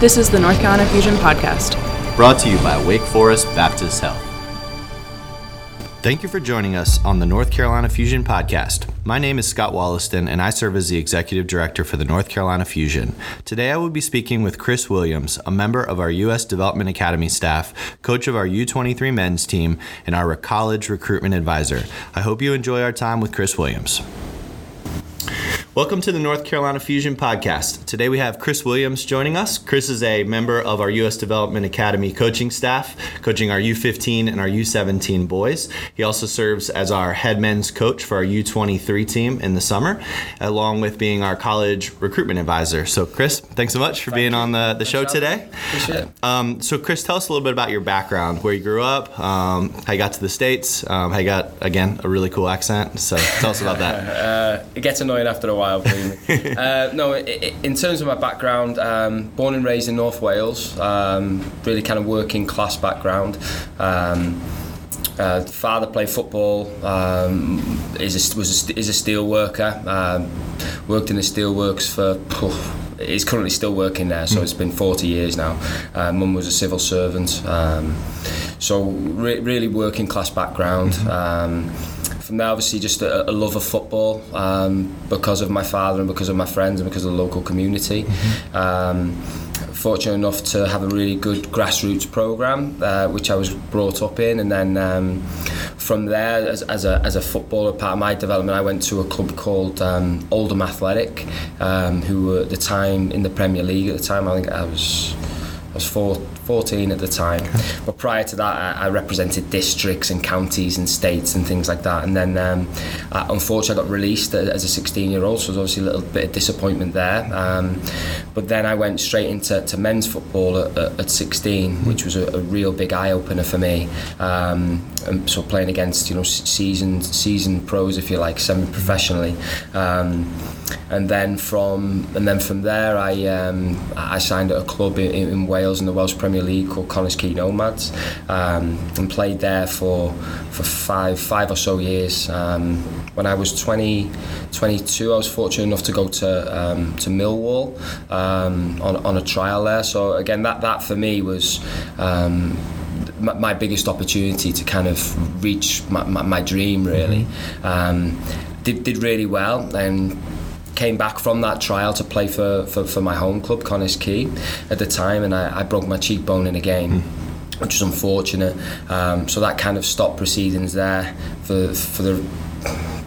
This is the North Carolina Fusion Podcast. Brought to you by Wake Forest Baptist Health. Thank you for joining us on the North Carolina Fusion Podcast. My name is Scott Wollaston, and I serve as the Executive Director for the North Carolina Fusion. Today I will be speaking with Chris Williams, a member of our U.S. Development Academy staff, coach of our U23 men's team, and our college recruitment advisor. I hope you enjoy our time with Chris Williams. Welcome to the North Carolina Fusion Podcast. Today we have Chris Williams joining us. Chris is a member of our U.S. Development Academy coaching staff, coaching our U15 and our U17 boys. He also serves as our head men's coach for our U23 team in the summer, along with being our college recruitment advisor. So, Chris, thanks so much for Thank being you. on the, the show today. Appreciate it. Um, so, Chris, tell us a little bit about your background, where you grew up, um, how you got to the States, um, how you got, again, a really cool accent. So, tell us about that. Uh, it gets annoying after a while, believe me. uh, no, in terms of my background, um, born and raised in North Wales, um, really kind of working class background. Um, uh, father played football. Um, is a, was a, is a steel worker. Um, worked in the steelworks for. He's currently still working there, so it's been 40 years now. Uh, Mum was a civil servant, um, so re- really working class background. Um, from there, obviously, just a, a love of football um, because of my father and because of my friends and because of the local community. Um, fortunate enough to have a really good grassroots program, uh, which I was brought up in, and then um, from there, as, as, a, as a footballer, part of my development, I went to a club called um, Oldham Athletic, um, who were at the time in the Premier League. At the time, I think I was. I was four, 14 at the time. But prior to that, I, I represented districts and counties and states and things like that. And then, um, I, unfortunately, I got released as a 16 year old, so there was obviously a little bit of disappointment there. Um, but then I went straight into to men's football at, at, at 16, which was a, a real big eye opener for me. Um, so playing against you know seasoned seasoned pros, if you like, semi professionally. Um, and then from and then from there, I um, I signed at a club in, in Wales in the Welsh Premier League called Connah's Quay Nomads, um, and played there for for five five or so years. Um, when I was 20, 22, I was fortunate enough to go to um, to Millwall um, on on a trial there. So again, that that for me was. Um, my, my biggest opportunity to kind of reach my, my, my dream really um, did, did really well and came back from that trial to play for, for, for my home club Connah's Quay at the time and I, I broke my cheekbone in a game which was unfortunate. Um, so that kind of stopped proceedings there for, for the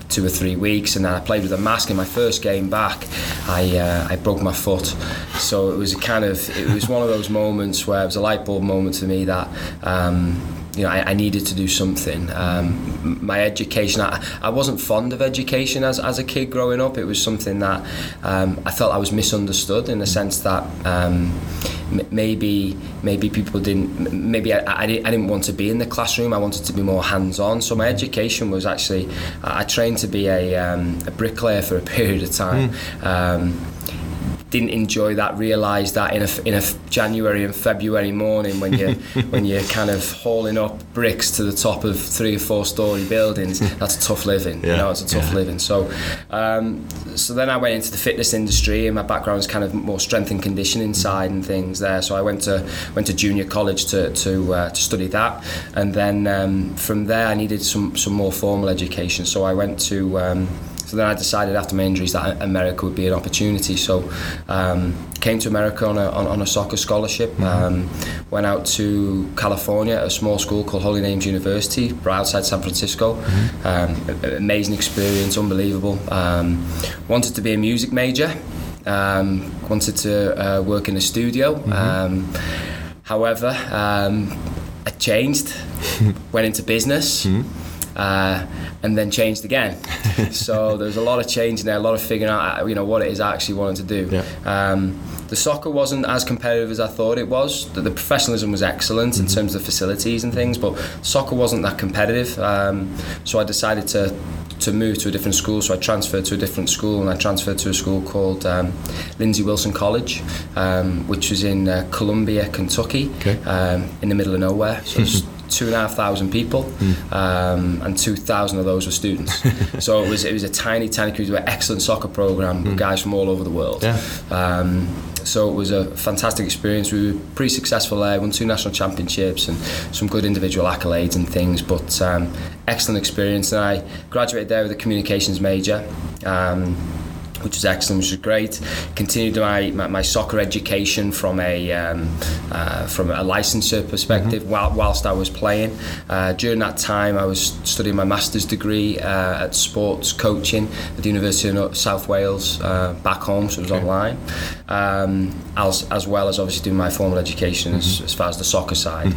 two or three weeks and then I played with a mask in my first game back. I uh, I broke my foot. So it was a kind of it was one of those moments where it was a light bulb moment for me that um, you know, I, I needed to do something. Um, my education, I, I wasn't fond of education as, as a kid growing up. It was something that um, I felt I was misunderstood in the sense that um, m- maybe maybe people didn't, maybe I, I, didn't, I didn't want to be in the classroom. I wanted to be more hands-on. So my education was actually, I trained to be a, um, a bricklayer for a period of time. Um, didn't enjoy that realised that in a, in a January and February morning when you when you're kind of hauling up bricks to the top of three or four story buildings that's a tough living you know it's a tough yeah. living. So um, so then I went into the fitness industry and my background is kind of more strength and conditioning side and things there. So I went to went to junior college to to, uh, to study that. And then um, from there I needed some some more formal education. So I went to um, so then I decided after my injuries that America would be an opportunity. So um, came to America on a, on, on a soccer scholarship. Um, went out to California a small school called Holy Names University, right outside San Francisco. Um, a- a- amazing experience, unbelievable. Um, wanted to be a music major. Um, wanted to uh, work in a studio. Um, however, um, I changed. went into business uh, and then changed again. so there's a lot of change in there, a lot of figuring out, you know, what it is I actually wanted to do. Yeah. Um, the soccer wasn't as competitive as I thought it was. The, the professionalism was excellent in terms of facilities and things, but soccer wasn't that competitive. Um, so I decided to to move to a different school. So I transferred to a different school, and I transferred to a school called um, Lindsey Wilson College, um, which was in uh, Columbia, Kentucky, Okay. um, in the middle of nowhere. So it's two and a half thousand people, um, and two thousand of those were students. so it was it was a tiny, tiny community an excellent soccer program with guys from all over the world. Yeah. Um, so it was a fantastic experience. We were pretty successful there, won two national championships and some good individual accolades and things, but um, excellent experience. And I graduated there with a communications major. Um, which was excellent, which was great. Continued my, my, my soccer education from a um, uh, from a licensure perspective while, whilst I was playing. Uh, during that time, I was studying my master's degree uh, at sports coaching at the University of South Wales uh, back home, so it was online, um, as, as well as obviously doing my formal education as, as far as the soccer side.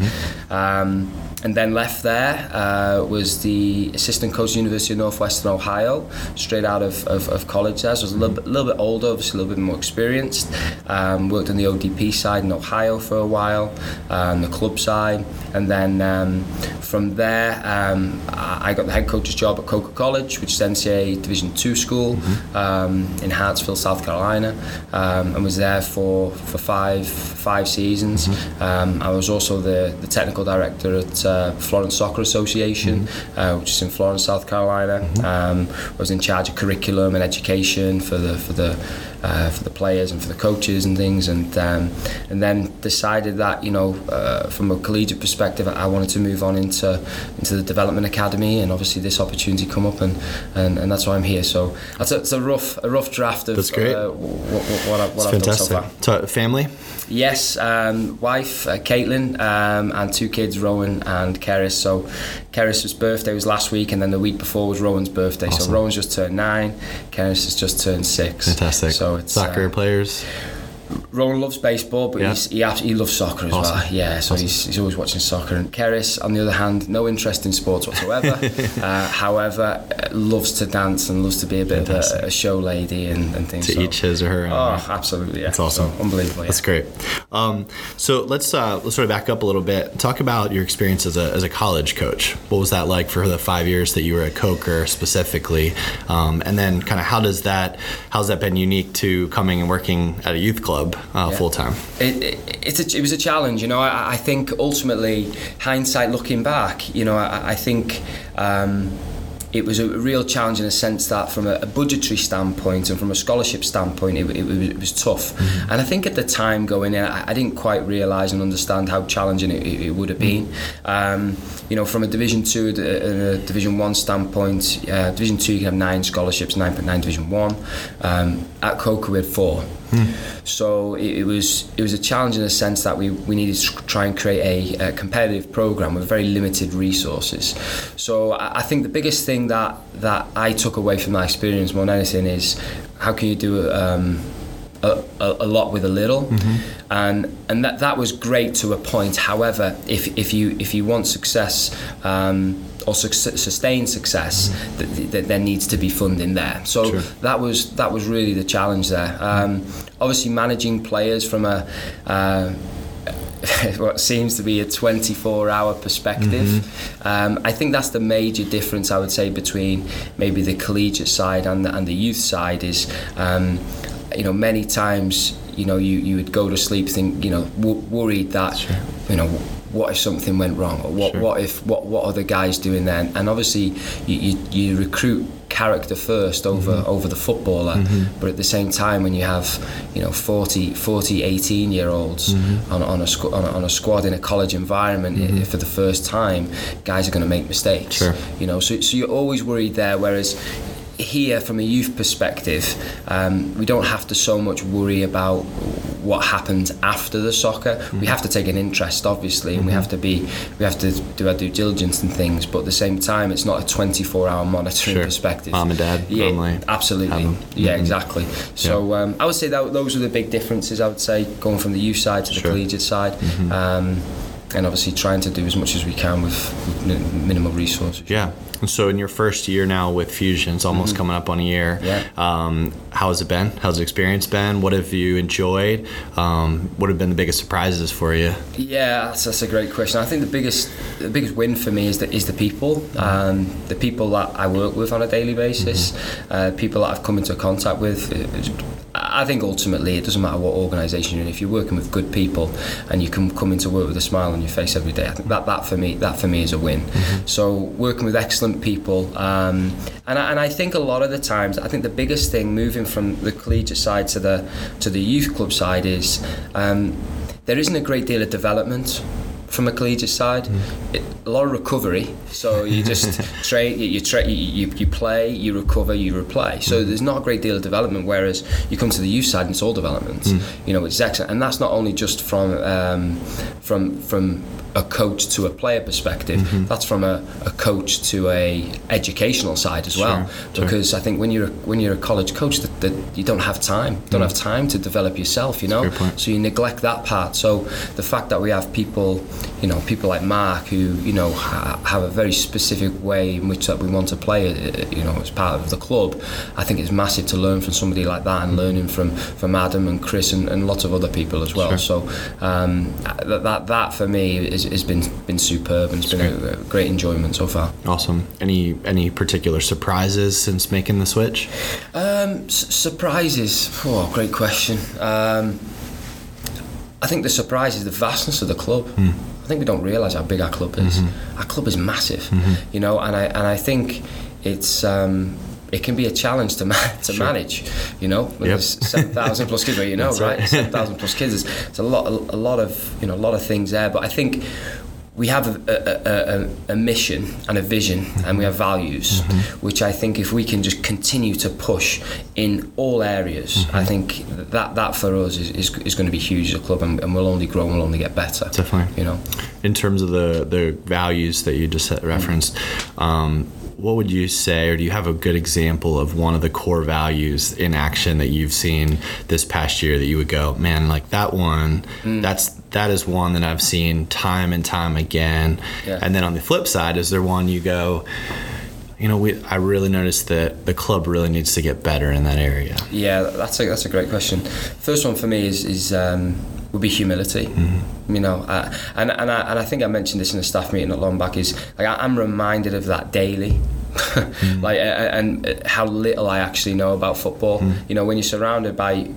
Um, and then left there uh, was the assistant coach at the University of Northwestern Ohio, straight out of, of, of college there. So I was a little bit, little bit older, obviously a little bit more experienced. Um, worked on the ODP side in Ohio for a while, um, the club side. And then um, from there, um, I got the head coach's job at Coker College, which is NCAA Division two school um, in Hartsville, South Carolina, um, and was there for, for five five seasons. Um, I was also the, the technical director at uh, Florence Soccer Association, uh, which is in Florence, South Carolina. Um, I was in charge of curriculum and education for the for the uh, for the players and for the coaches and things, and um, and then decided that you know uh, from a collegiate perspective, I wanted to move on into into the development academy, and obviously this opportunity come up, and and, and that's why I'm here. So that's a, it's a rough a rough draft of That's great. Uh, what, what, I, what I've done so fantastic. far. So, family? Yes, um, wife uh, Caitlin um, and two kids, Rowan and Keris. So Keris's birthday was last week, and then the week before was Rowan's birthday. Awesome. So Rowan's just turned nine, Keris has just turned six. Fantastic. So it's Soccer uh, players? Rowan loves baseball, but Yeah. he's, he loves soccer as well. Yeah, so he's, he's always watching soccer. And Keris, on the other hand, no interest in sports whatsoever. uh, however, loves to dance and loves to be a bit Fantastic. of a, a show lady and, and things. To so- each his or her own. Oh, absolutely. Yeah. That's awesome. So, unbelievable. Yeah. That's great. Um, so let's uh, let's sort of back up a little bit. Talk about your experience as a, as a college coach. What was that like for the five years that you were at Coker specifically? Um, and then kind of how does that how's that been unique to coming and working at a youth club uh, Yeah. full time? It, it, it's a, it was a challenge, you know. I, I think ultimately, hindsight looking back, you know, I, I think um, it was a real challenge in a sense that from a, budgetary standpoint and from a scholarship standpoint, it, it, was, it was tough. And I think at the time going in, I, I didn't quite realise and understand how challenging it, it, would have been. Um, you know, from a Division Two and a, Division One standpoint, uh, Division Two you can have nine scholarships, nine nine Division One. Um, at Coker we had So it, it was it was a challenge in the sense that we, we needed to try and create a, a competitive program with very limited resources. So I, I think the biggest thing that that I took away from that experience more than anything is how can you do um, a, a, lot with a little, and and that that was great to a point. However, if if you if you want success. Um, or sustain success, th- th- there needs to be funding there. So Sure. that was that was really the challenge there. Um, obviously, managing players from a uh, what seems to be a 24-hour perspective. Um, I think that's the major difference I would say between maybe the collegiate side and the, and the youth side is, um, you know, many times you know you, you would go to sleep think you know w- worried that you know what if something went wrong or what Sure. what if what what are the guys doing then and obviously you, you, you recruit character first over Mm-hmm. over the footballer but at the same time when you have you know 40 40 18 year olds Mm-hmm. on, on a squ- on a, on a squad in a college environment i for the first time guys are going to make mistakes Sure. you know so, so you're always worried there whereas here from a youth perspective um, we don't have to so much worry about what happens after the soccer. We have to take an interest obviously and we have to be we have to do our due diligence and things but at the same time it's not a 24 hour monitoring Sure. perspective. Mom and dad yeah normally absolutely. yeah Mhm. exactly. So um, I would say that those are the big differences I would say going from the youth side to the Sure. collegiate side. Um, and obviously trying to do as much as we can with, with minimal resources Yeah. And so in your first year now with Fusion, it's almost coming up on a year. Mm-hmm. Yeah. Um, how has it been? How's the experience been? What have you enjoyed? Um, what have been the biggest surprises for you? Yeah, that's, that's a great question. I think the biggest the biggest win for me is the, is the people, um, the people that I work with on a daily basis, mm-hmm. uh, people that I've come into contact with. I think ultimately it doesn't matter what organisation you're in. If you're working with good people and you can come into work with a smile on your face every day, I think that, that for me that for me is a win. Mm-hmm. So working with excellent people, um, and I, and I think a lot of the times I think the biggest thing moving from the collegiate side to the to the youth club side is um, there isn't a great deal of development from a collegiate side. Mm. It, a lot of recovery. So you just train, you, you, tra- you, you play, you recover, you replay. So mm. there's not a great deal of development. Whereas you come to the youth side and it's all development. Mm. You know, it's excellent, and that's not only just from um, from from a coach to a player perspective. Mm-hmm. That's from a, a, coach to a educational side as sure, well. Because sure. I think when you're a, when you're a college coach, that, that you don't have time, don't mm. have time to develop yourself. You know, so you neglect that part. So the fact that we have people, you know, people like Mark who you know ha- have a very specific way in which that we want to play, uh, you know, as part of the club. I think it's massive to learn from somebody like that and mm. learning from from Adam and Chris and, and lots of other people as well. Sure. So um, that, that that for me is has been been superb and it's been a, a, great enjoyment so far. Awesome. Any any particular surprises since making the switch? Um, s- surprises. Oh, great question. Um, I think the surprise is the vastness of the club. Mm. I think we don't realise how big our club is. Mm-hmm. Our club is massive, mm-hmm. you know, and I and I think it's. Um, it can be a challenge to ma- to sure. manage, you know. Yep. There's seven thousand plus kids, you know, right? right. seven thousand plus kids. It's, a lot, a, lot of you know, a lot of things there. But I think we have a, a, a, a mission and a vision, mm-hmm. and we have values, mm-hmm. which I think if we can just continue to push in all areas, mm-hmm. I think that that for us is, is, is, going to be huge as a club, and, and, we'll only grow and we'll only get better. Definitely, you know. In terms of the the values that you just referenced. Um, what would you say, or do you have a good example of one of the core values in action that you've seen this past year that you would go, man, like that one, mm. that's that is one that I've seen time and time again. Yeah. And then on the flip side, is there one you go, you know, we, I really noticed that the club really needs to get better in that area. Yeah, that's a that's a great question. First one for me is is um, would be humility. Mm-hmm. You know, uh, and and I, and I think I mentioned this in a staff meeting not long back. Is like I, am reminded of that daily. mm. like and how little I actually know about football. Mm. You know, when you're surrounded by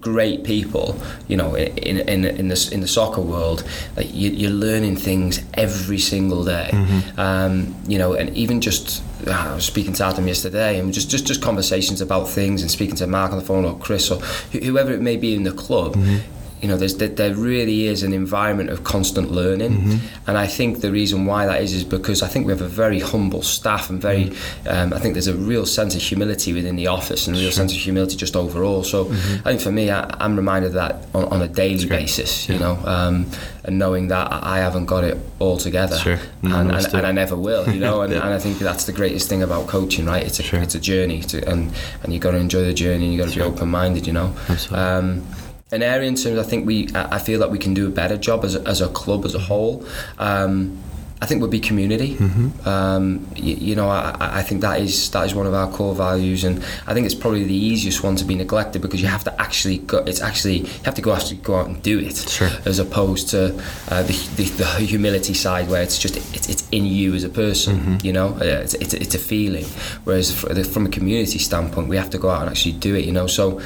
great people, you know, in in in the in the soccer world, like you, are learning things every single day. Mm-hmm. Um, you know, and even just I was speaking to Adam yesterday, and just just just conversations about things, and speaking to Mark on the phone or Chris or whoever it may be in the club. Mm-hmm you know, there's there really is an environment of constant learning, mm-hmm. and I think the reason why that is is because I think we have a very humble staff and very, mm-hmm. um, I think there's a real sense of humility within the office and a real sure. sense of humility just overall. So mm-hmm. I think for me, I, am reminded of that on, on a daily basis, yeah. you know, um, and knowing that I haven't got it all together, sure. no, and, and, and, I never will, you know, and, yeah. and, I think that's the greatest thing about coaching, right? It's a sure. it's a journey, to, and and you've got to enjoy the journey, and you've got to be open minded, you know. Absolutely. Um, an area in terms I think we I feel that we can do a better job as a, as a club as a whole. Um, I think would be community. Mm-hmm. Um, you, you, know, I, I, think that is that is one of our core values, and I think it's probably the easiest one to be neglected because you have to actually go. It's actually you have to go actually go out and do it, sure. as opposed to uh, the, the, the humility side where it's just it's, it's in you as a person. Mm-hmm. You know, uh, it's, it's, it's a feeling. Whereas from a community standpoint, we have to go out and actually do it. You know, so.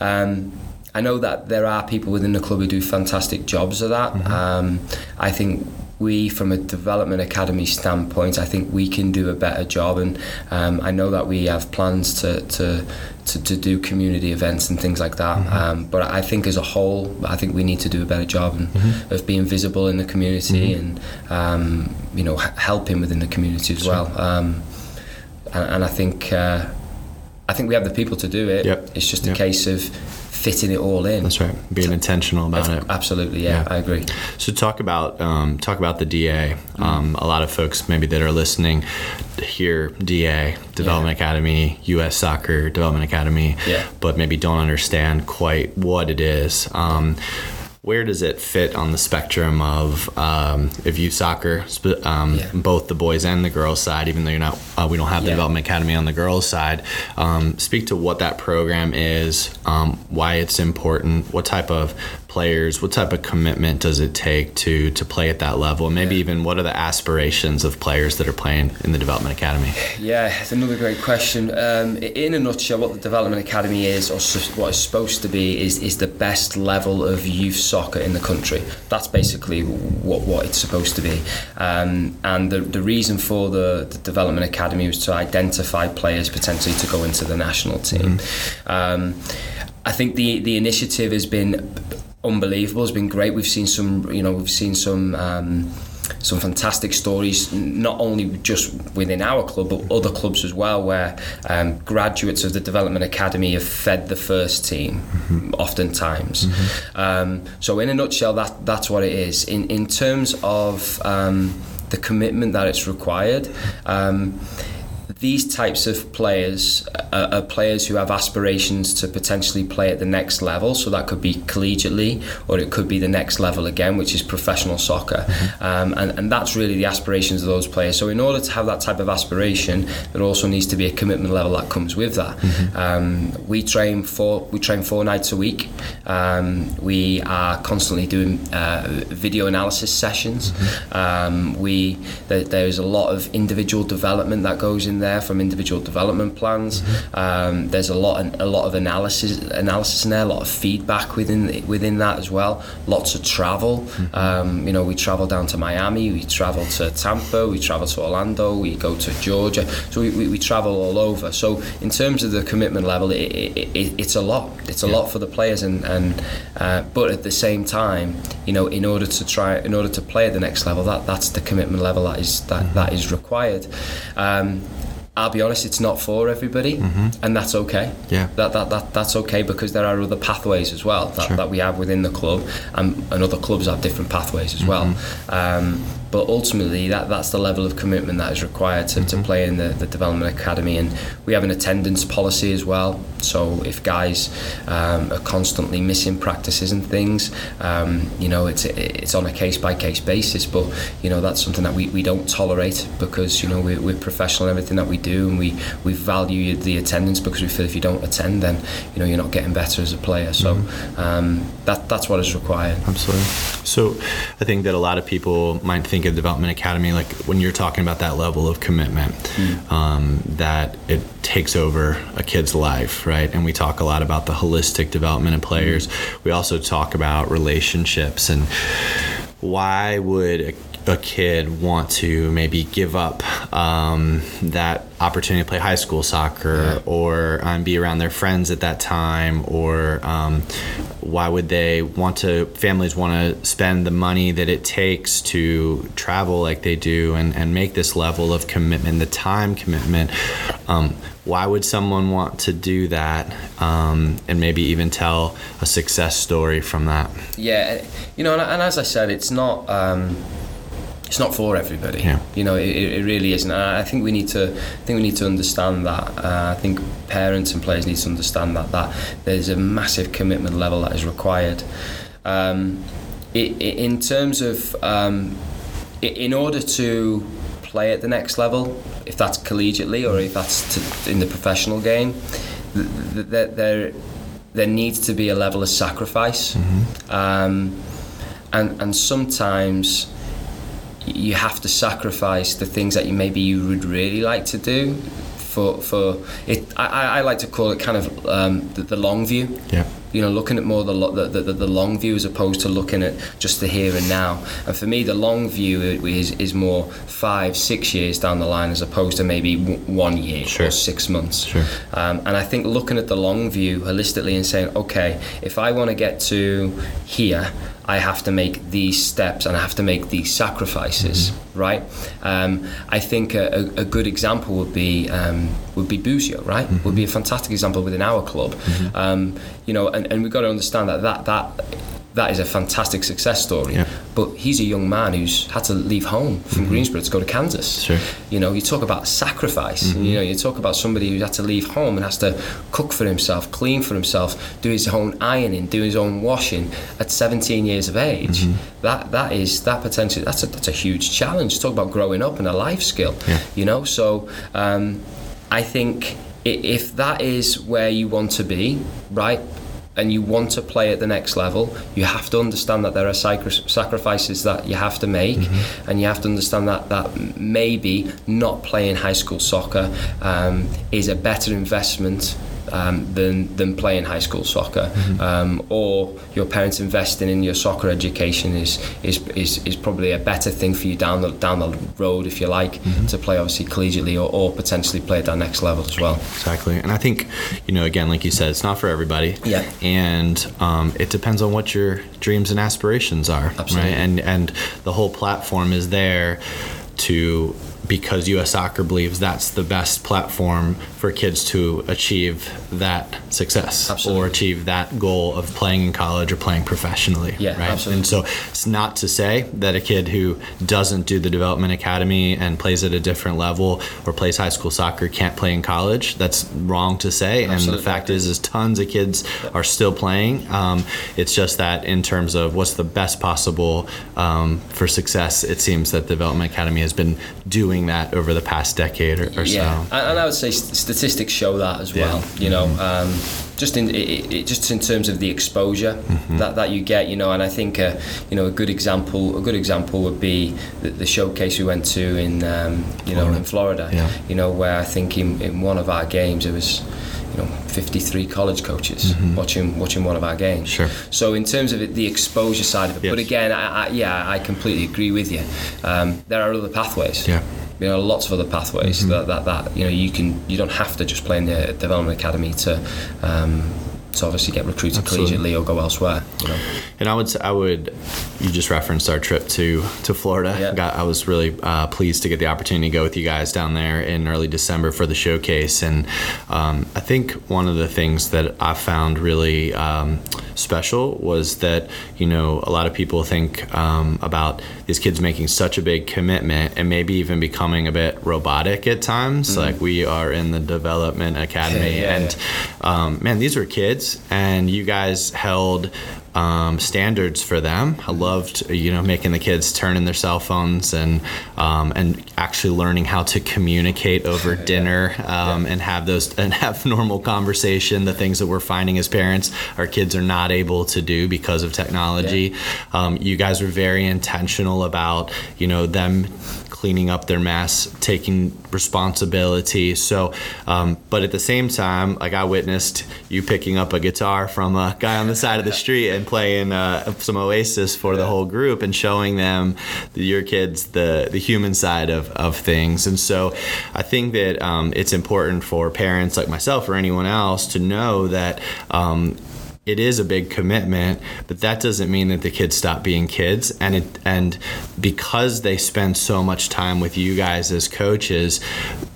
Um, I know that there are people within the club who do fantastic jobs of that. Mm-hmm. Um, I think we, from a development academy standpoint, I think we can do a better job, and um, I know that we have plans to, to to, to, do community events and things like that. Mm-hmm. Um, but I think as a whole, I think we need to do a better job in, mm-hmm. of being visible in the community mm-hmm. and um, you know helping within the community as sure. well. Um, and, and, I think uh, I think we have the people to do it. Yep. It's just yep. a case of fitting it all in. That's right. Being intentional about it. Absolutely, yeah, yeah, I agree. So talk about um, talk about the DA. Mm. Um, a lot of folks maybe that are listening hear DA Development yeah. Academy, U.S. Soccer Development Academy, yeah. but maybe don't understand quite what it is. Um, where does it fit on the spectrum of um, if you soccer, um, yeah. both the boys and the girls side, even though you're not, uh, we don't have the yeah. development academy on the girls side. Um, speak to what that program is, um, why it's important, what type of players, what type of commitment does it take to to play at that level, and maybe yeah. even what are the aspirations of players that are playing in the development academy? Yeah, it's another great question. Um, in a nutshell, what the development academy is, or what it's supposed to be, is is the best level of youth soccer in the country. That's basically what, what it's supposed to be. Um, and the, the reason for the, the Development Academy was to identify players potentially to go into the national team. Mm-hmm. Um, I think the, the initiative has been unbelievable. It's been great. We've seen some, you know, we've seen some. Um, some fantastic stories, not only just within our club, but other clubs as well, where um, graduates of the Development Academy have fed the first team, mm-hmm. oftentimes. Mm-hmm. Um, so, in a nutshell, that that's what it is. In in terms of um, the commitment that it's required. These types of players are, are, players who have aspirations to potentially play at the next level. So that could be collegiately, or it could be the next level again, which is professional soccer. Mm-hmm. Um, and, and that's really the aspirations of those players. So in order to have that type of aspiration, there also needs to be a commitment level that comes with that. Mm-hmm. Um, we train four we train four nights a week. Um, we are constantly doing uh, video analysis sessions. Mm-hmm. Um, we there, there is a lot of individual development that goes in there from individual development plans. Mm-hmm. Um, there's a lot, a lot of analysis, analysis in there, a lot of feedback within within that as well. Lots of travel. Mm-hmm. Um, you know, we travel down to Miami, we travel to Tampa, we travel to Orlando, we go to Georgia. So we, we, we travel all over. So in terms of the commitment level, it, it, it, it's a lot. It's a yeah. lot for the players, and and uh, but at the same time, you know, in order to try, in order to play at the next level, that that's the commitment level that is that, mm-hmm. that is required. Um, I'll be honest, it's not for everybody, mm-hmm. and that's okay. Yeah, that, that that that's okay because there are other pathways as well that, sure. that we have within the club, and, and other clubs have different pathways as mm-hmm. well. Um, but ultimately, that that's the level of commitment that is required to, mm-hmm. to play in the, the development academy, and we have an attendance policy as well. So if guys um, are constantly missing practices and things, um, you know, it's it's on a case by case basis. But you know, that's something that we, we don't tolerate because you know we're, we're professional in everything that we do, and we we value the attendance because we feel if you don't attend, then you know you're not getting better as a player. So mm-hmm. um, that that's what is required. Absolutely. So I think that a lot of people might think of development academy like when you're talking about that level of commitment, mm. um, that it takes over a kid's life, right? And we talk a lot about the holistic development of players. Mm. We also talk about relationships and why would a a kid want to maybe give up um, that opportunity to play high school soccer yeah. or um, be around their friends at that time or um, why would they want to families want to spend the money that it takes to travel like they do and, and make this level of commitment the time commitment um, why would someone want to do that um, and maybe even tell a success story from that yeah you know and, and as i said it's not um, it's not for everybody. Yeah. You know, it, it really isn't. And I think we need to I think we need to understand that. Uh, I think parents and players need to understand that that there's a massive commitment level that is required. Um, it, it, in terms of um, in order to play at the next level, if that's collegiately or if that's to, in the professional game, th- th- there there needs to be a level of sacrifice, mm-hmm. um, and and sometimes you have to sacrifice the things that you maybe you would really like to do for for it. I, I like to call it kind of um, the, the long view. Yeah you know, looking at more the, the, the, the long view as opposed to looking at just the here and now. And for me, the long view is, is more five, six years down the line as opposed to maybe one year sure. or six months. Sure. Um, and I think looking at the long view holistically and saying, okay, if I want to get to here, I have to make these steps and I have to make these sacrifices, mm-hmm. right? Um, I think a, a, good example would be um, would be Busio, right? Mm-hmm. Would be a fantastic example within our club. Mm-hmm. Um, you know, and, and we've got to understand that that that that is a fantastic success story. Yeah. But he's a young man who's had to leave home from mm-hmm. Greensboro to go to Kansas. Sure. You know, you talk about sacrifice. Mm-hmm. You know, you talk about somebody who had to leave home and has to cook for himself, clean for himself, do his own ironing, do his own washing at 17 years of age. Mm-hmm. That that is that potentially that's a that's a huge challenge. Talk about growing up and a life skill. Yeah. You know, so um, I think if that is where you want to be, right, and you want to play at the next level, you have to understand that there are sacrifices that you have to make, and you have to understand that that maybe not playing high school soccer um, is a better investment. Um, than than playing high school soccer, um, or your parents investing in your soccer education is, is is is probably a better thing for you down the down the road, if you like, to play obviously collegiately or, or potentially play at that next level as well. Exactly. And I think, you know, again, like you said, it's not for everybody. Yeah. And um, it depends on what your dreams and aspirations are. Absolutely. Right. And and the whole platform is there to because US Soccer believes that's the best platform for kids to achieve that success Absolutely. or achieve that goal of playing in college or playing professionally. Yeah, right. absolutely. And so it's not to say that a kid who doesn't do the development academy and plays at a different level or plays high school soccer can't play in college. That's wrong to say. And the fact is, is tons of kids are still playing. Um, it's just that in terms of what's the best possible um, for success, it seems that the development academy has been doing that over the past decade or, or Yeah, so. and I would say statistics show that as well. Yeah. You know, um, just in it, it, just in terms of the exposure Mm-hmm. that, that you get. You know, and I think uh, you know a good example a good example would be the, the showcase we went to in um, you know Florida. in Florida. Yeah. You know, where I think in, in one of our games it was. You know, 53 college coaches watching watching one of our games. Mm-hmm. Sure. So in terms of it, the exposure side of it, but again, I, I, yeah, I completely agree with you. Um, there are other pathways Yeah. You know lots of other pathways Mm-hmm. that, that that you know you can you don't have to just play in the development academy to um, to obviously get recruited Absolutely. collegiately or go elsewhere you know And I would, I would, you just referenced our trip to to Florida. Yeah. Got, I was really uh, pleased to get the opportunity to go with you guys down there in early December for the showcase. And um, I think one of the things that I found really um, special was that you know a lot of people think um, about these kids making such a big commitment and maybe even becoming a bit robotic at times. Like we are in the development academy, Yeah, and um, man, these were kids, and you guys held um, standards for them. I loved, you know, making the kids turn in their cell phones and um, and actually learning how to communicate over dinner um, and have those and have normal conversation. The things that we're finding as parents, our kids are not able to do because of technology. Um, you guys were very intentional about, you know, them cleaning up their mess, taking responsibility. So, um, but at the same time, like I witnessed you picking up a guitar from a guy on the side of the street and playing uh, some Oasis for the whole group and showing them your kids the the human side of, of things. And so, I think that um, it's important for parents like myself or anyone else to know that. Um, it is a big commitment, but that doesn't mean that the kids stop being kids. And it and because they spend so much time with you guys as coaches,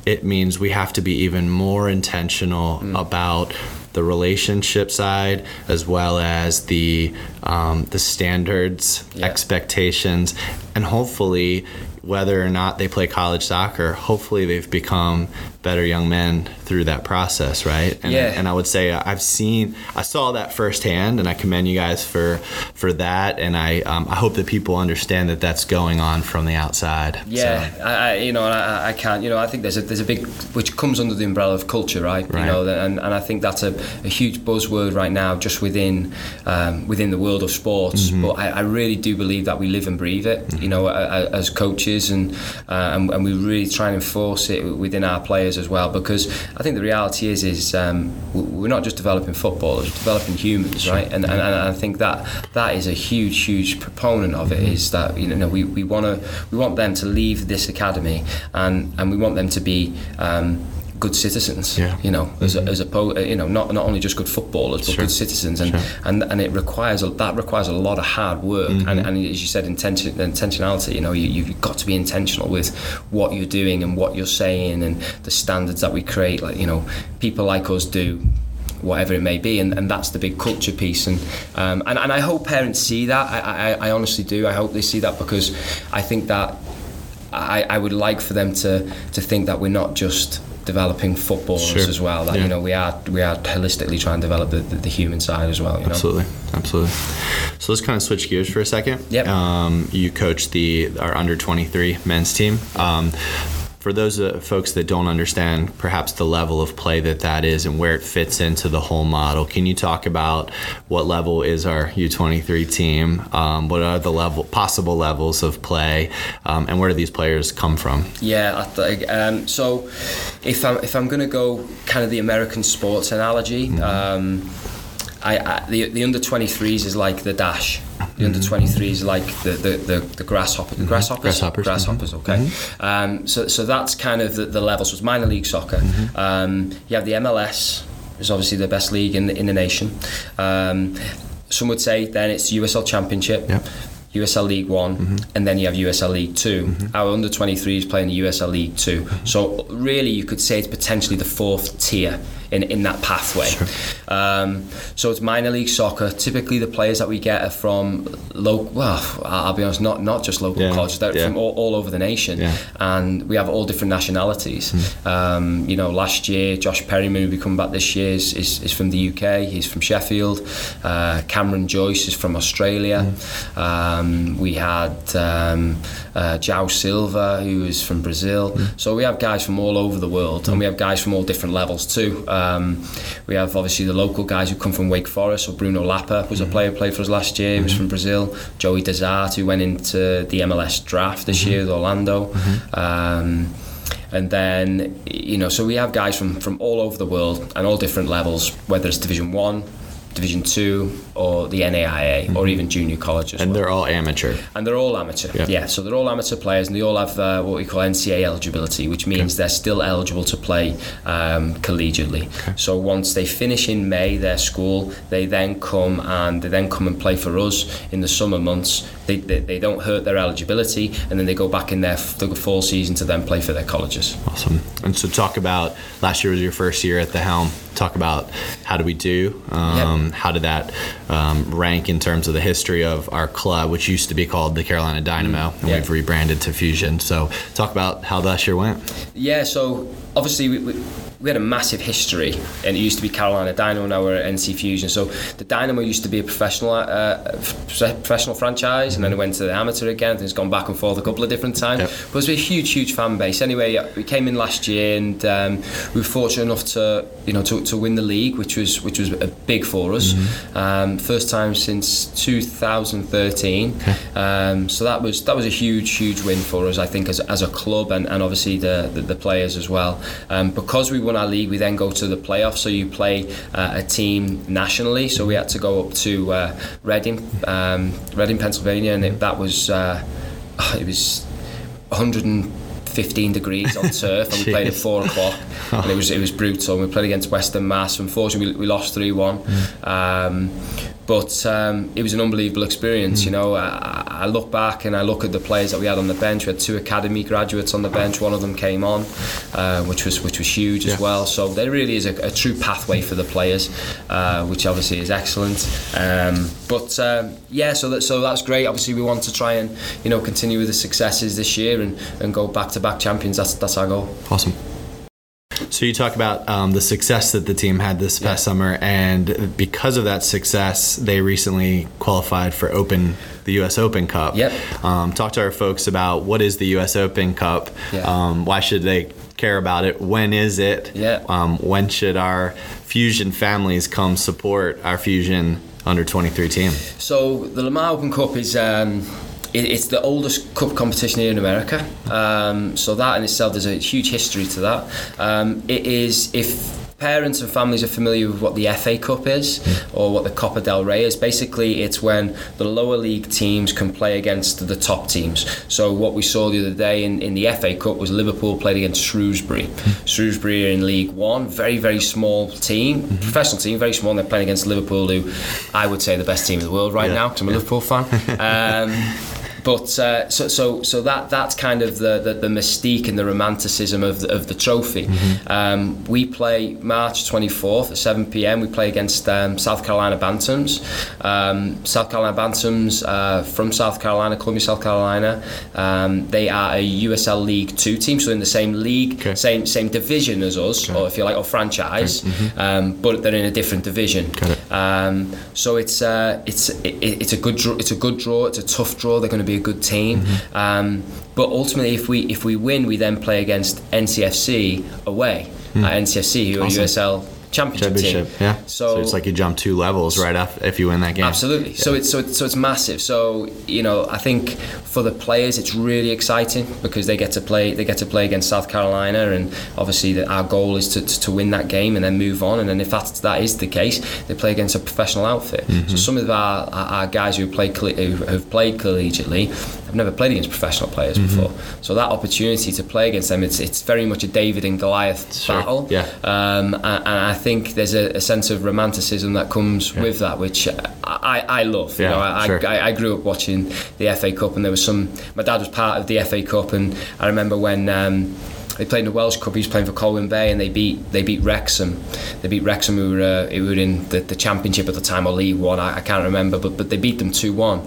it means we have to be even more intentional about the relationship side as well as the um, the standards, Yeah. expectations, and hopefully whether or not they play college soccer, hopefully they've become better young men through that process, right? And, Yeah. and I would say I've seen, I saw that firsthand, and I commend you guys for for that. And I um, I hope that people understand that that's going on from the outside. yeah So, I, I you know I, I can't you know I think there's a there's a big which comes under the umbrella of culture right, Right. you know and, and I think that's a, a huge buzzword right now just within um, within the world of sports Mm-hmm. but I, I really do believe that we live and breathe it you know as coaches and, uh, and and we really try and enforce it within our players as well because I think the reality is is um, we- we're not just developing footballers we're developing humans right and, and, and I think that that is a huge huge proponent of Mm-hmm. it is that you know we, we want to we want them to leave this academy and and we want them to be um, good citizens Yeah. you know as, as opposed you know not not only just good footballers but Sure. good citizens and, Sure. and and it requires a, that requires a lot of hard work Mm-hmm. and, and as you said intention intentionality you know you, you've got to be intentional with what you're doing and what you're saying and the standards that we create like you know people like us do whatever it may be, and, and that's the big culture piece. And, um, and and I hope parents see that. I, I, I honestly do. I hope they see that because I think that I, I would like for them to to think that we're not just developing footballers Sure. as well. That Yeah. you know we are we are holistically trying to develop the, the, the human side as well. You know? Absolutely, absolutely. So let's kind of switch gears for a second. Yep. Um, you coach the our under twenty three men's team. Um, for those uh, folks that don't understand perhaps the level of play that that is and where it fits into the whole model, can you talk about what level is our U23 team? Um, what are the level possible levels of play, um, and where do these players come from? Yeah, think, um, so if I'm if I'm going to go kind of the American sports analogy, Mm-hmm. I, I the the under 23s is like the dash. The under Mm-hmm. 23s is like the the, the, the grasshopper, the grasshoppers, Grasshoppers, grasshoppers. Okay, um, so so that's kind of the, the level. So it's minor league soccer. Mm-hmm. Um, you have the MLS, is obviously the best league in the, in the nation. Um, some would say then it's USL Championship. Yep. USL League One, and then you have USL League 2 Our under 23s playing the USL League 2 So really, you could say it's potentially the fourth tier in, in that pathway. Um, so it's minor league soccer. Typically, the players that we get are from local. Well, I'll be honest, not not just local Yeah, colleges. They're yeah. from all, all over the nation, Yeah. and we have all different nationalities. Um, you know, last year Josh Perryman, who will be coming back this year, is, is, is from the UK. He's from Sheffield. Uh, Cameron Joyce is from Australia. Um, we had um, uh, João Silva, who is from Brazil. So we have guys from all over the world, and we have guys from all different levels too. Um, we have obviously the local guys who come from Wake Forest. So Bruno Lapa was a player who played for us last year. He was from Brazil. Joey DeZart, who went into the MLS draft this year with Orlando. Um, and then you know, so we have guys from from all over the world and all different levels, whether it's Division One, Division Two, or the NAIA, or even junior college And well they're all amateur. and they're all amateur. Yeah. Yeah. so they're all amateur players, and they all have uh, what we call NCA eligibility, which means they're still eligible to play um, collegiately. So once they finish in May their school, they then come and they then come and play for us in the summer months. They, they, they don't hurt their eligibility, and then they go back in their f- the fall season to then play for their colleges. Awesome. And so, talk about last year was your first year at the helm. Talk about how did we do? Um, How did that um, rank in terms of the history of our club, which used to be called the Carolina Dynamo, and Yeah. we've rebranded to Fusion. So, talk about how last year went. Yeah, so obviously we, we, we had a massive history, and it used to be Carolina Dynamo. Now we're at NC Fusion. So the Dynamo used to be a professional uh, professional franchise, and then it went to the amateur again. and It's gone back and forth a couple of different times. Yep. But it's a huge, huge fan base. Anyway, we came in last year, and um, we were fortunate enough to you know to, to win the league, which was which was a big for us. Um, first time since 2013. Um, so that was that was a huge, huge win for us. I think as, as a club and, and obviously the, the, the players as well. Um, because we won our league, we then go to the playoffs. So you play uh, a team nationally. So we had to go up to uh, Reading, um, Reading, Pennsylvania, and it, that was uh, it was 115 degrees on turf, and we played at four o'clock, and it was it was brutal. We played against Western Mass. Unfortunately, we, we lost three one. Um, but um, it was an unbelievable experience. You know, I, I look back and I look at the players that we had on the bench. We had two academy graduates on the bench. One of them came on, uh, which was which was huge as well. So there really is a, a true pathway for the players, uh, which obviously is excellent. Um, but um, yeah, so that so that's great. Obviously, we want to try and you know continue with the successes this year and, and go back to back champions. That's that's our goal. Awesome. So you talk about um, the success that the team had this past Yeah. summer, and because of that success, they recently qualified for Open, the U.S. Open Cup. Yep. Um, talk to our folks about what is the U.S. Open Cup. Yeah. Um, why should they care about it? When is it? Yeah. Um, when should our Fusion families come support our Fusion under 23 team? So the Lamar Open Cup is um, it, it's the oldest cup competition here in America. Um, so that in itself, there's a huge history to that. Um, it is if parents and families are familiar with what the FA Cup is or what the Copa del Rey is. Basically, it's when the lower league teams can play against the top teams. So what we saw the other day in, in the FA Cup was Liverpool played against Shrewsbury. Shrewsbury are in League One, very very small team, professional team, very small. And they're playing against Liverpool, who I would say the best team in the world right Yeah. now. Because I'm a Liverpool fan. Um, but uh, so so so that that's kind of the, the, the mystique and the romanticism of the, of the trophy. Mm-hmm. Um, we play March 24th at 7 p.m. We play against um, South Carolina Bantams. Um, South Carolina Bantams uh, from South Carolina, Columbia, South Carolina. Um, they are a USL League Two team, so in the same league, Okay. same same division as us, or if you like, or franchise, um, but they're in a different division. Mm-hmm. Um, so it's uh, it's it, it's a good draw. It's a good draw. It's a tough draw. They're going to be a good team. Mm-hmm. Um, but ultimately, if we if we win, we then play against NCFC away. Uh, NCFC, who are Hmm. USL championship, Championship, team. yeah. So, it's like you jump two levels right after if you win that game. Absolutely. So it's so it's, so it's massive. So you know, I think for the players, it's really exciting because they get to play they get to play against South Carolina, and obviously that our goal is to, to win that game and then move on. And then if that's, that is the case, they play against a professional outfit. Mm-hmm. So some of our, our our guys who play who have played collegiately have never played against professional players Mm-hmm. before. So that opportunity to play against them, it's it's very much a David and Goliath Sure. battle. Yeah. Um, and, and I think there's a, a sense of romanticism that comes with that, which I, I love. You Yeah, know, I, sure. I, I grew up watching the FA Cup, and there was some. My dad was part of the FA Cup, and I remember when. Um, they played in the Welsh Cup. He was playing for Colwyn Bay, and they beat they beat Wrexham. They beat Wrexham, who were uh, who were in the, the Championship at the time or League One. I, I can't remember, but but they beat them two one,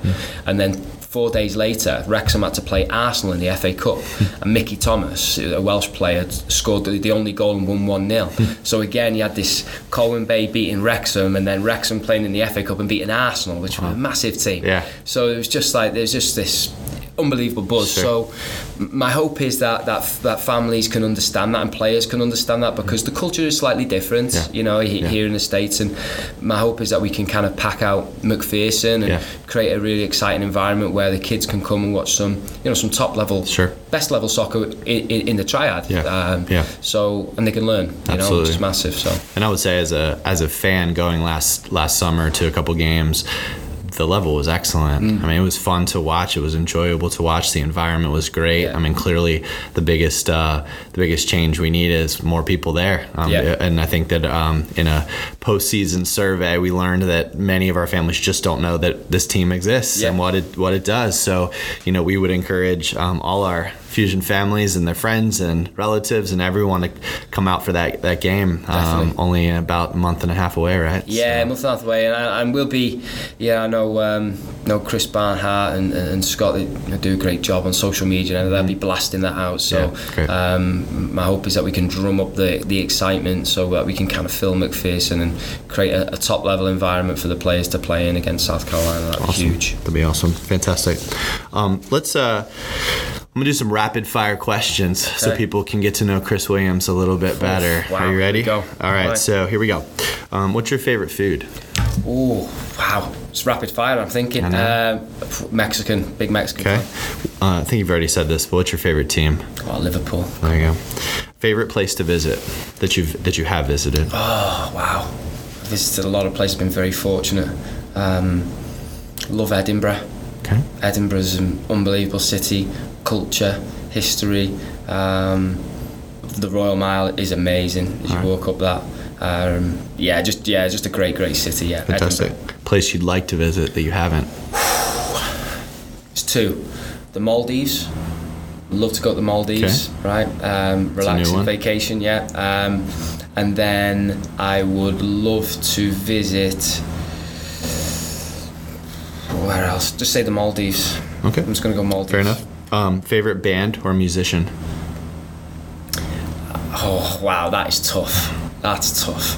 and then four days later, Wrexham had to play Arsenal in the FA Cup, and Mickey Thomas, a Welsh player, scored the, only goal and won 1 0. so again, you had this Colwyn Bay beating Wrexham, and then Wrexham playing in the FA Cup and beating Arsenal, which was a oh. massive team. Yeah. So it was just like, there's just this unbelievable buzz. Sure. So my hope is that, that that families can understand that and players can understand that because the culture is slightly different, Yeah. you know, he, Yeah. here in the States. And my hope is that we can kind of pack out McPherson and Yeah. create a really exciting environment where the kids can come and watch some, you know, some top level, Sure. best level soccer in, in, in the triad. Yeah. Um, Yeah. So and they can learn, you know, Absolutely. which is massive. So And I would say as a as a fan going last last summer to a couple games, the level was excellent. Mm. I mean, it was fun to watch. It was enjoyable to watch. The environment was great. Yeah. I mean, clearly the biggest uh, the biggest change we need is more people there. Um, Yeah. And I think that um, in a postseason survey, we learned that many of our families just don't know that this team exists Yeah. and what it what it does. So, you know, we would encourage um, all our Fusion families and their friends and relatives and everyone to come out for that that game. Um, only about a month and a half away, right? Yeah, So- month and a half away, and, and we'll be. Yeah, I know. Um, know Chris Barnhart and, and Scott they you know, do a great job on social media, and they'll be blasting that out. So, Mm. Yeah, um, my hope is that we can drum up the the excitement, so that we can kind of fill McPherson and create a, a top level environment for the players to play in against South Carolina. That'd be huge. That'd be awesome. Fantastic. Um, let's. Uh, I'm gonna do some rapid fire questions so people can get to know Chris Williams a little bit better. wow, Are you ready? go. All right. Right. So here we go. Um, what's your favorite food? Oh wow, it's rapid fire. I'm thinking um, Mexican, big Mexican. Okay. Uh, I think you've already said this, but what's your favorite team? Oh, Liverpool. There you go. Favorite place to visit that you've that you have visited? Oh wow, I've visited a lot of places. Been very fortunate. Um, love Edinburgh. Okay. Edinburgh's an unbelievable city, culture, history. Um, the Royal Mile is amazing as you Alright. walk up that. Um, yeah, just yeah, just a great, great city. Yeah, Fantastic. Edinburgh. Place you'd like to visit that you haven't. It's two, the Maldives. Love to go to the Maldives, right? Um, relaxing vacation, yeah. Um, and then I would love to visit. Where else? Just say the Maldives. Okay. I'm just gonna go Maldives. Fair enough. Um, favorite band or musician? Oh wow, that is tough. That's tough.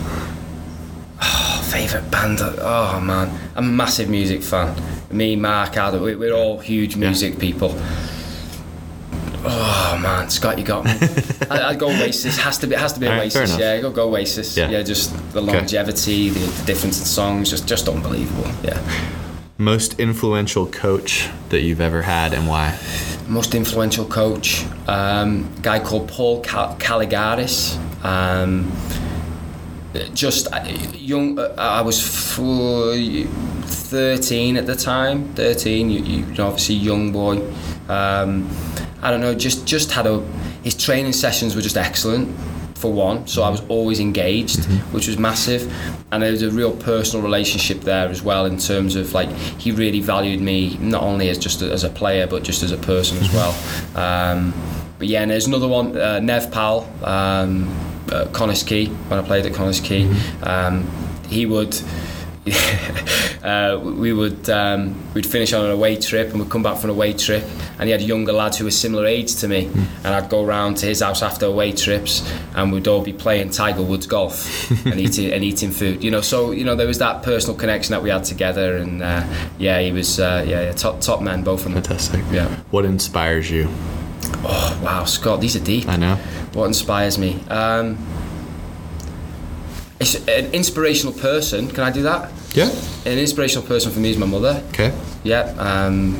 Oh, favorite band? Oh man, I'm a massive music fan. Me, Mark, Adam, we- we're all huge music people. Oh man, Scott, you got me. I, I'd go Oasis. Has to be. Has to be All Oasis. Yeah, go go Oasis. Yeah. Yeah, just the longevity, the, the difference in songs, just just unbelievable. Yeah. Most influential coach that you've ever had and why? most influential coach, um, guy called Paul Cal- Caligaris. Um, just uh, young. Uh, I was four, 13 at the time. 13. You, you know, obviously young boy. Um, I don't know. Just just had a. His training sessions were just excellent. for one. So I was always engaged, which was massive, and there was a real personal relationship there as well in terms of like he really valued me not only as just a, as a player but just as a person as well. Um, but yeah, and there's another one, uh, Nev Powell, um, uh, Quay when I played at Connah's Quay. Um, he would. uh, we would um, we'd finish on an away trip and we'd come back from an away trip and he had younger lads who were similar age to me and I'd go round to his house after away trips and we'd all be playing Tiger Woods golf and eating and eating food you know so you know there was that personal connection that we had together and uh, yeah he was uh, yeah, yeah top top men both of them Fantastic. yeah What inspires you? Oh wow Scott these are deep I know. what inspires me um, it's an inspirational person can I do that Yeah. an inspirational person for me is my mother Okay. Yeah, um,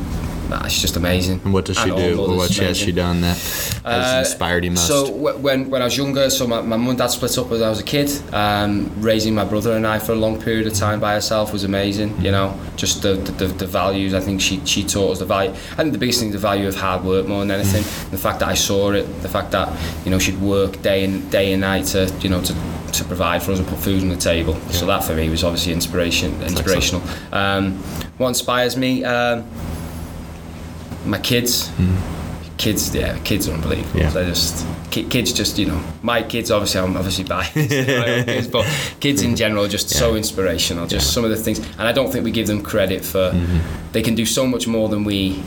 nah, she's just amazing. And what does she And do, or what has she done that has Uh, inspired you most? So w- when when I was younger, so my, my mum and dad split up when I was a kid. Um, raising my brother and I for a long period of time by herself was amazing. You know, just the the, the, values. I think she she taught us the value. I think the biggest thing is the value of hard work more than anything. The fact that I saw it, the fact that you know she'd work day and day and night to you know to to provide for us and put food on the table. So that for me was obviously inspiration inspirational. Um, what inspires me. Um, my kids. Kids, yeah, kids are unbelievable. Yeah. They're just kids. Just you know, my kids. Obviously, I'm obviously biased, kids, but kids in general are just so inspirational. Just some of the things, and I don't think we give them credit for. Mm-hmm. They can do so much more than we.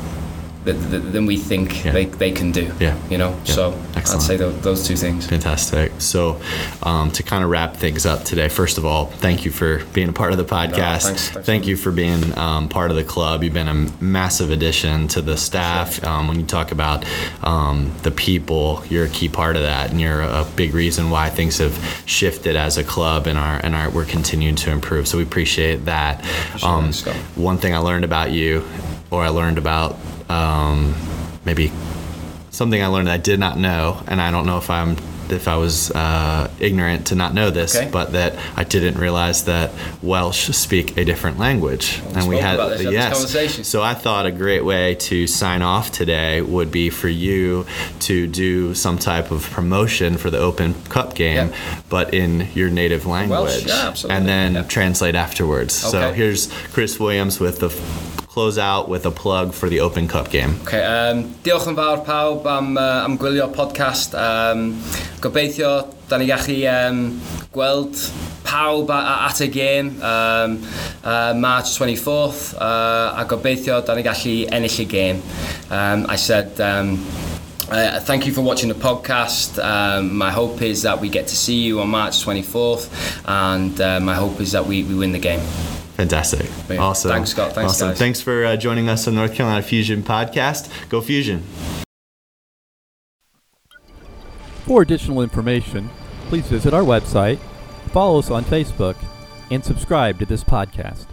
Than we think Yeah. they, they can do. Yeah. You know, Yeah. so Excellent. I'd say tho- those two things. Fantastic. So, um, to kind of wrap things up today, first of all, thank you for being a part of the podcast. thanks- thanks thank for- you for being um, part of the club. You've been a massive addition to the staff. Um, when you talk about um, the people, you're a key part of that, and you're a big reason why things have shifted as a club and our and our we're continuing to improve. So we appreciate that. Um, one thing I learned about you, or I learned about um, maybe something I learned that I did not know, and I don't know if I'm if I was uh, ignorant to not know this, Okay. but that I didn't realize that Welsh speak a different language, and we had about this yes. conversation. So I thought a great way to sign off today would be for you to do some type of promotion for the Open Cup game, Yep. but in your native language, yeah, absolutely. and then Yeah. translate afterwards. So here's Chris Williams with the close out with a plug for the Open Cup game. Okay, um, diolch yn fawr pawb am, uh, am gwylio podcast. Um, gobeithio, da ni gallu um, gweld pawb at y gêm um, uh, March 24th uh, a gobeithio da ni gallu ennill y gêm. Um, I said um, Uh, thank you for watching the podcast. Um, my hope is that we get to see you on March 24th, and uh, my hope is that we, we win the game. Fantastic. Yeah. Awesome. Thanks, Scott. Thanks, awesome. guys. Thanks for uh, joining us on North Carolina Fusion podcast. Go Fusion. For additional information, please visit our website, follow us on Facebook, and subscribe to this podcast.